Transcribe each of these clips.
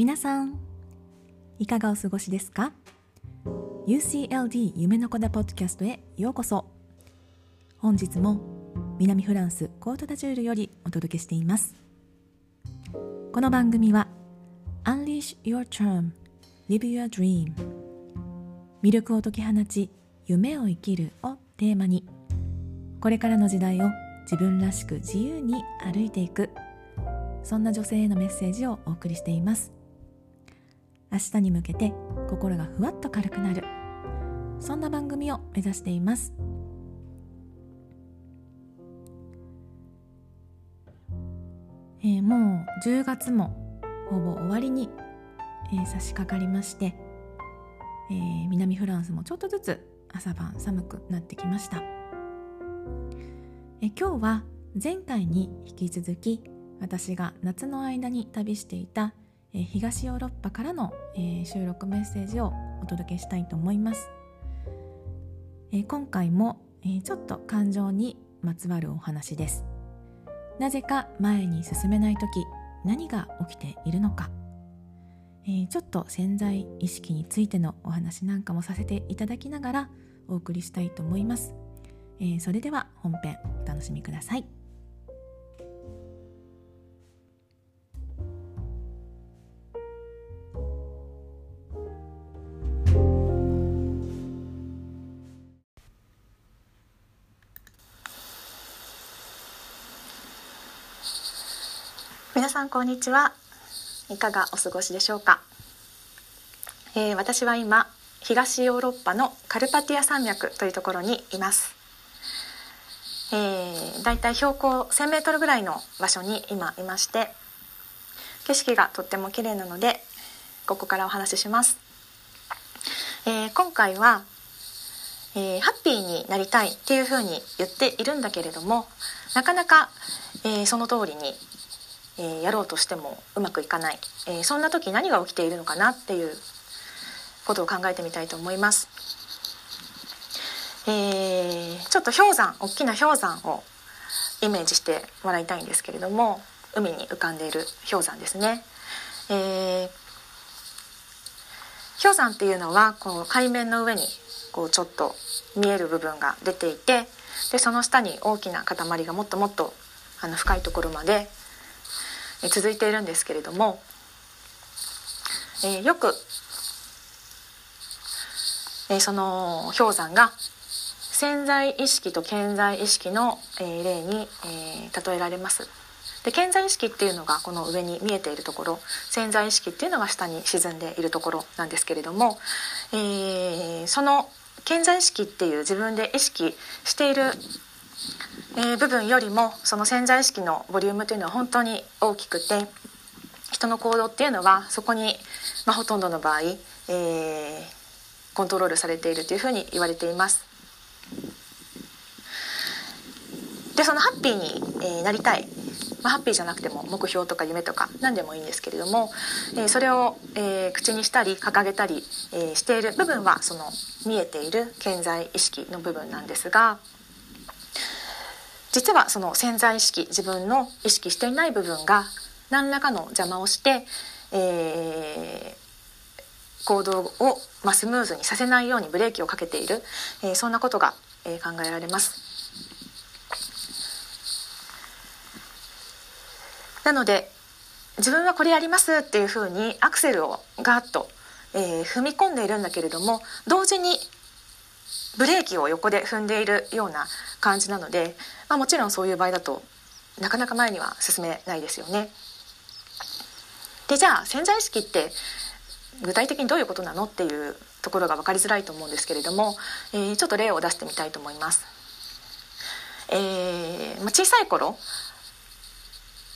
皆さんいかがお過ごしですか？UCLD 夢の子だポッドキャストへようこそ。本日も南フランスコートダジュールよりお届けしています。この番組は Unleash Your Charm Live Your Dream 魅力を解き放ち夢を生きるをテーマにこれからの時代を自分らしく自由に歩いていくそんな女性へのメッセージをお送りしています。明日に向けて心がふわっと軽くなる。そんな番組を目指しています。えー、もう10月もほぼ終わりに、えー、差し掛かりまして、えー、南フランスもちょっとずつ朝晩寒くなってきました、えー、今日は前回に引き続き私が夏の間に旅していた、え、東ヨーロッパからの、え、収録メッセージをお届けしたいと思います、え、今回も、え、ちょっと感情にまつわるお話です。なぜか前に進めない時何が起きているのか、え、ちょっと潜在意識についてのお話なんかもさせていただきながらお送りしたいと思います、え、それでは本編お楽しみください。さんこんにちは。いかがお過ごしでしょうか、えー、私は今東ヨーロッパのカルパティア山脈というところにいます、えー、だいたい標高 1000m ぐらいの場所に今いまして景色がとっても綺麗なのでここからお話しします、えー、今回は、えー、ハッピーになりたいっていうふうに言っているんだけれどもなかなか、えー、その通りにえー、やろうとしてもうまくいかない、えー、そんな時何が起きているのかなっていうことを考えてみたいと思います。えー、ちょっと氷山大きな氷山をイメージしてもらいたいんですけれども海に浮かんでいる氷山ですね。えー、氷山っていうのはこう海面の上にこうちょっと見える部分が出ていてでその下に大きな塊がもっともっとあの深いところまで続いているんですけれども、えー、よく、えー、その氷山が潜在意識と潜在意識の、えー、例に、えー、例えられます。で潜在意識っていうのがこの上に見えているところ潜在意識っていうのが下に沈んでいるところなんですけれども、えー、その潜在意識っていう自分で意識しているえー、部分よりもその潜在意識のボリュームというのは本当に大きくて人の行動っていうのはそこに、まあ、ほとんどの場合、えー、コントロールされているというふうに言われています。でそのハッピーに、なりたい、まあ、ハッピーじゃなくても目標とか夢とか何でもいいんですけれども、えー、それを、えー、口にしたり掲げたり、えしている部分はその見えている潜在意識の部分なんですが。実はその潜在意識自分の意識していない部分が何らかの邪魔をして、えー、行動を、まあ、スムーズにさせないようにブレーキをかけている、えー、そんなことが、えー、考えられます。なので自分はこれやりますっていうふうにアクセルをガーッと、えー、踏み込んでいるんだけれども同時にブレーキを横で踏んでいるような感じなので、まあ、もちろんそういう場合だとなかなか前には進めないですよね。でじゃあ潜在意識って具体的にどういうことなのっていうところが分かりづらいと思うんですけれども、えー、ちょっと例を出してみたいと思います。えーまあ、小さい頃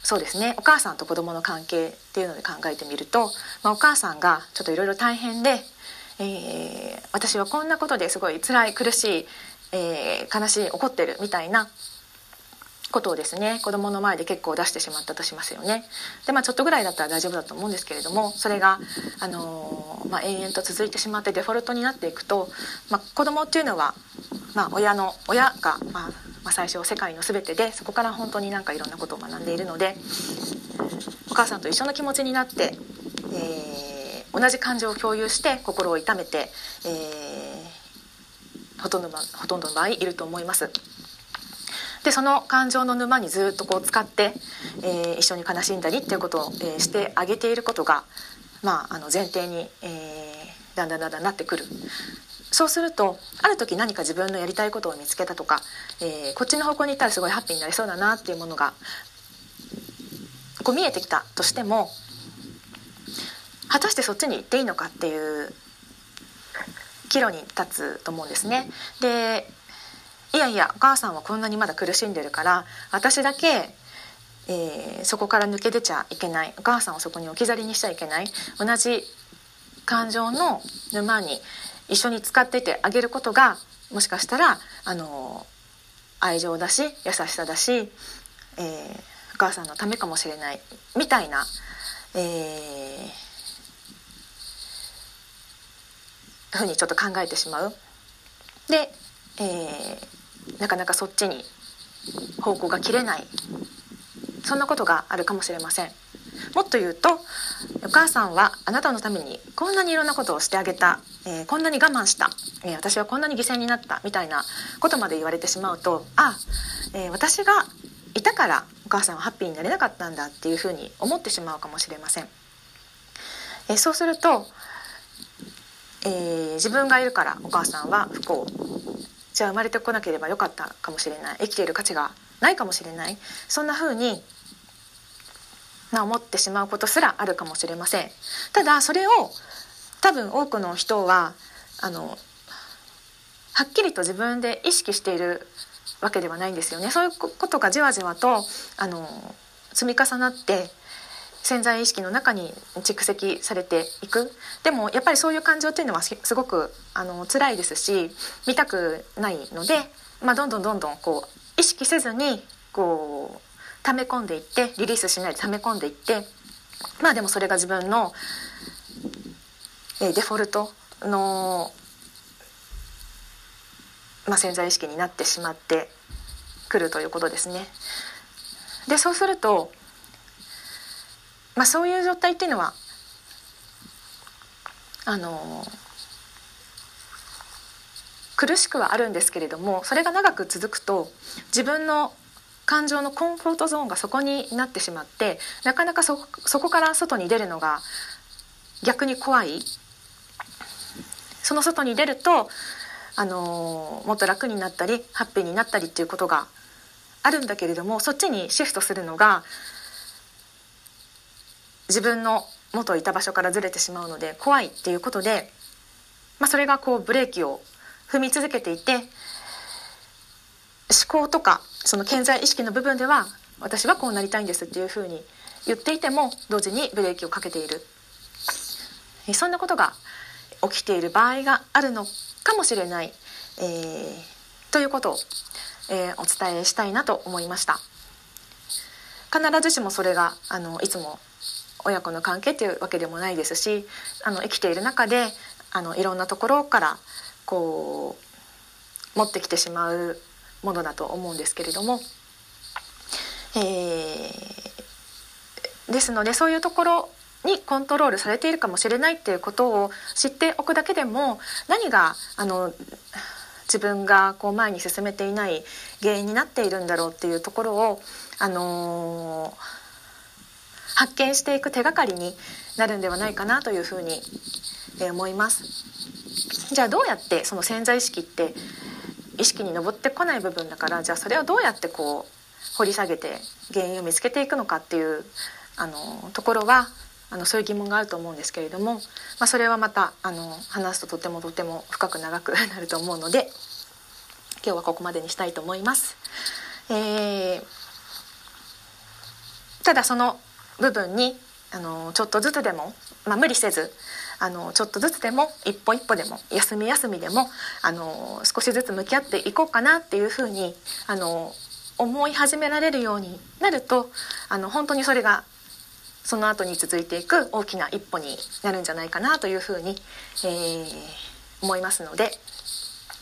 そうですねお母さんと子供の関係っていうので考えてみると、まあ、お母さんがちょっといろいろ大変でえー、私はこんなことですごい辛い苦しい、えー、悲しい怒ってるみたいなことをですね子供の前で結構出してしまったとしますよね。でまあちょっとぐらいだったら大丈夫だと思うんですけれどもそれが、あのー、まあ、延々と続いてしまってデフォルトになっていくと、まあ、子供っていうのは、まあ、親の親が、まあ、まあ、最初世界の全てでそこから本当になんかいろんなことを学んでいるのでお母さんと一緒の気持ちになって、同じ感情を共有して心を痛めて、えー、ほとんどほとんどの場合いると思います。でその感情の沼にずっとこう使って、えー、一緒に悲しんだりっていうことを、えー、してあげていることが、まあ、あの前提に、えー、だんだんだんだんなってくるそうするとある時何か自分のやりたいことを見つけたとか、えー、こっちの方向に行ったらすごいハッピーになりそうだなっていうものがこう見えてきたとしても果たしてそっちに行っていいのかっていう岐路に立つと思うんですね。でいやいやお母さんはこんなにまだ苦しんでるから私だけ、えー、そこから抜け出ちゃいけない。お母さんをそこに置き去りにしちゃいけない。同じ感情の沼に一緒に使っててあげることがもしかしたらあの愛情だし優しさだし、えー、お母さんのためかもしれない。みたいな、えー、ふうにちょっと考えてしまう。で、えー、なかなかそっちに方向が切れないそんなことがあるかもしれません。もっと言うとお母さんはあなたのためにこんなにいろんなことをしてあげた、えー、こんなに我慢した、えー、私はこんなに犠牲になったみたいなことまで言われてしまうとあ、えー、私がいたからお母さんはハッピーになれなかったんだっていうふうに思ってしまうかもしれません。えそうすると、え自分がいるからお母さんは不幸。じゃあ生まれてこなければよかったかもしれない。生きている価値がないかもしれない。そんな風にな思ってしまうことすらあるかもしれません。ただそれを多分多くの人はあのはっきりと自分で意識しているわけではないんですよね。そういうことがじわじわとあの積み重なって潜在意識の中に蓄積されていくでもやっぱりそういう感情っていうのはすごくあの辛いですし見たくないので、まあ、どんどんどんどんこう意識せずにこう溜め込んでいってリリースしないで溜め込んでいってまあでもそれが自分の、え、デフォルトの、まあ、潜在意識になってしまってくるということですね。でそうすると、まあ、そういう状態っていうのはあの苦しくはあるんですけれどもそれが長く続くと自分の感情のコンフォートゾーンがそこになってしまってなかなかそこから外に出るのが逆に怖い。その外に出ると、あの、もっと楽になったりハッピーになったりっていうことがあるんだけれどもそっちにシフトするのが自分の元いた場所からずれてしまうので怖いっていうことで、まあ、それがこうブレーキを踏み続けていて思考とかその健在意識の部分では私はこうなりたいんですっていうふうに言っていても同時にブレーキをかけている。そんなことが起きている場合があるのかもしれない、えー、ということを、えー、お伝えしたいなと思いました。必ずしもそれがあのいつも親子の関係っていうわけでもないですしあの生きている中であのいろんなところからこう持ってきてしまうものだと思うんですけれども、えー、ですのでそういうところにコントロールされているかもしれないっていうことを知っておくだけでも何があの自分がこう前に進めていない原因になっているんだろうっていうところを、あのー、発見していく手がかりになるんではないかなというふうに、思います。じゃあどうやってその潜在意識って意識に上ってこない部分だからじゃあそれをどうやってこう掘り下げて原因を見つけていくのかっていうあのところはあのそういう疑問があると思うんですけれども、まあ、それはまたあの話すととてもとても深く長くなると思うので今日はここまでにしたいと思います。えー、ただその部分にあのちょっとずつでも、まあ、無理せずあのちょっとずつでも一歩一歩でも休み休みでもあの少しずつ向き合っていこうかなっていうふうにあの思い始められるようになるとあの本当にそれがその後に続いていく大きな一歩になるんじゃないかなというふうに、えー、思いますので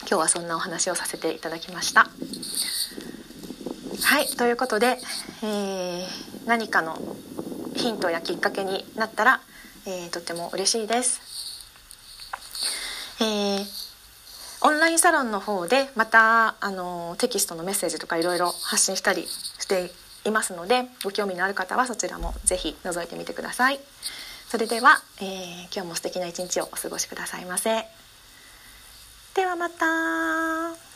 今日はそんなお話をさせていただきました。はいということで、えー、何かのヒントやきっかけになったらえー、とっても嬉しいです。えーオンラインサロンの方でまたあのテキストのメッセージとかいろいろ発信したりしていますのでご興味のある方はそちらもぜひ覗いてみてください。それでは、えー今日も素敵な一日をお過ごしくださいませ。ではまた。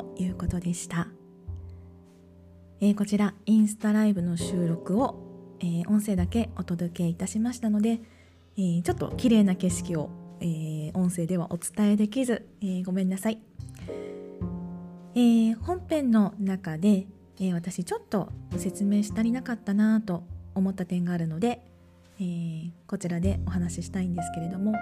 ということでした、えーこちらインスタライブの収録を、えー音声だけお届けいたしましたので、えーちょっと綺麗な景色を、えー音声ではお伝えできず、えーごめんなさい、えー本編の中で、えー私ちょっと説明し足りなかったなと思った点があるので、えーこちらでお話ししたいんですけれども、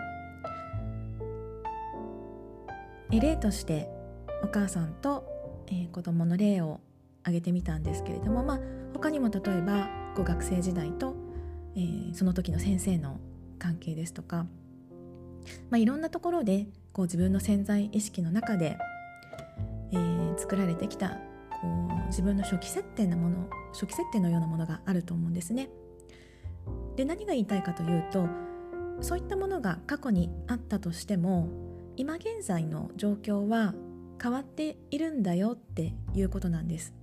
え例としてお母さんと、えー子供の例を挙げてみたんですけれども、まあ、他にも例えばこう学生時代と、えーその時の先生の関係ですとか、まあ、いろんなところでこう自分の潜在意識の中で、えー作られてきたこう自分の初期設定なもの初期設定のようなものがあると思うんですね。で何が言いたいかというとそういったものが過去にあったとしても今現在の状況は変わっているんだよっていうことなんです。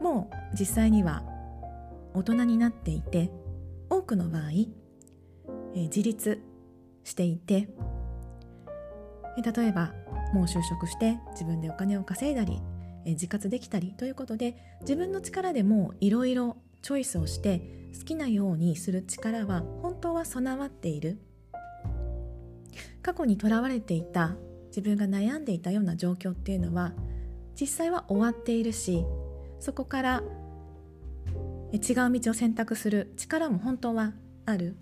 もう実際には大人になっていて多くの場合、え自立していてえ例えばもう就職して自分でお金を稼いだりえ自活できたりということで自分の力でもいろいろチョイスをして好きなようにする力は本当は備わっている。過去にとらわれていた自分が悩んでいたような状況っていうのは実際は終わっているしそこから違う道を選択する力も本当はある。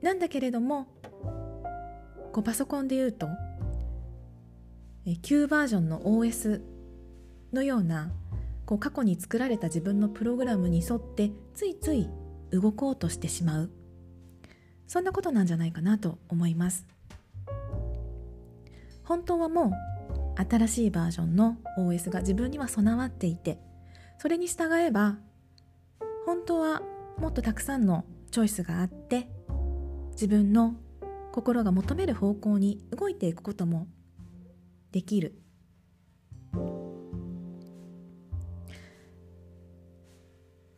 なんだけれどもこうパソコンで言うと旧バージョンの OS のようなこう過去に作られた自分のプログラムに沿ってついつい動こうとしてしまう。そんなことなんじゃないかなと思います。本当はもう新しいバージョンの OS が自分には備わっていてそれに従えば本当はもっとたくさんのチョイスがあって自分の心が求める方向に動いていくこともできる。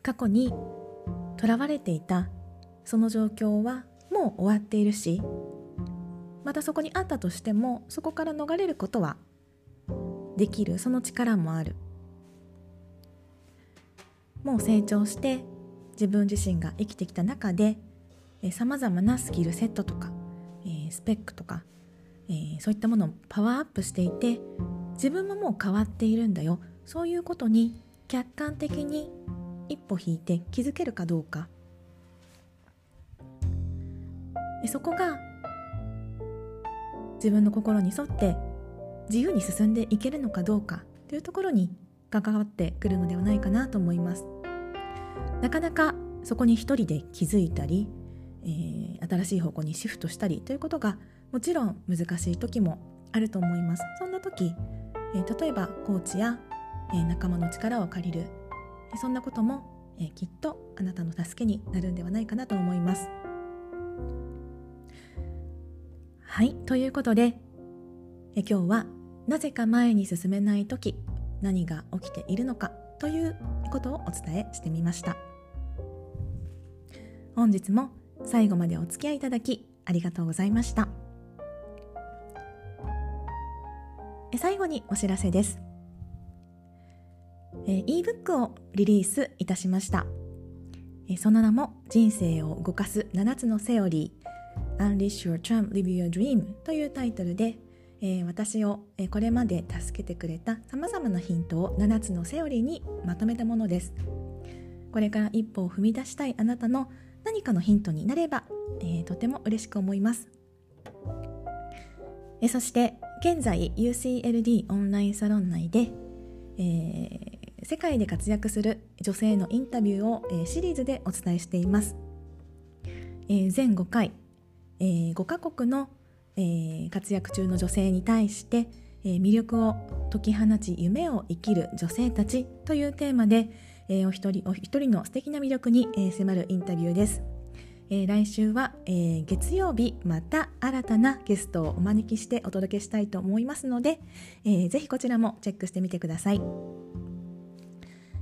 過去にとらわれていたその状況はもう終わっているしまたそこにあったとしてもそこから逃れることはできる。その力もある。もう成長して自分自身が生きてきた中でさまざまなスキルセットとか、えースペックとか、えーそういったものをパワーアップしていて自分ももう変わっているんだよ。そういうことに客観的に一歩引いて気づけるかどうか。そこが自分の心に沿って自由に進んでいけるのかどうかというところに関わってくるのではないかなと思います。なかなかそこに一人で気づいたり、えー新しい方向にシフトしたりということがもちろん難しい時もあると思います。そんな時、えー例えばコーチや、えー仲間の力を借りる。そんなことも、えきっとあなたの助けになるんではないかなと思います。はいということでえ今日はなぜか前に進めない時何が起きているのかということをお伝えしてみました。本日も最後までお付き合いいただきありがとうございました。え最後にお知らせです。え ebook をリリースいたしました。えその名も人生を動かす7つのセオリー。Unleash Your Charm Live Your Dream というタイトルで、えー私を、えこれまで助けてくれたさまざまなヒントを7つのセオリーにまとめたものです。これから一歩を踏み出したいあなたの何かのヒントになれば、えーとても嬉しく思います。えそして現在 UCLD オンラインサロン内で、えー世界で活躍する女性のインタビューを、えー、シリーズでお伝えしています、えー、全5回、えー、5カ国の、えー、活躍中の女性に対して、えー、魅力を解き放ち夢を生きる女性たちというテーマで、えー、お一人お一人の素敵な魅力に、えー、迫るインタビューです、えー、来週は、えー、月曜日また新たなゲストをお招きしてお届けしたいと思いますので、えー、ぜひこちらもチェックしてみてください。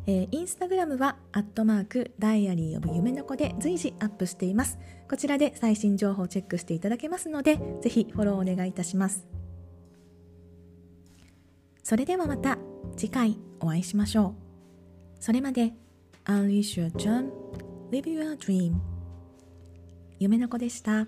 えー、インスタグラムは、アットマーク、ダイアリーオブ夢の子で随時アップしています。こちらで最新情報をチェックしていただけますので、ぜひフォローお願いいたします。それではまた次回お会いしましょう。それまで、Unleash your charm, live your dream. 夢の子でした。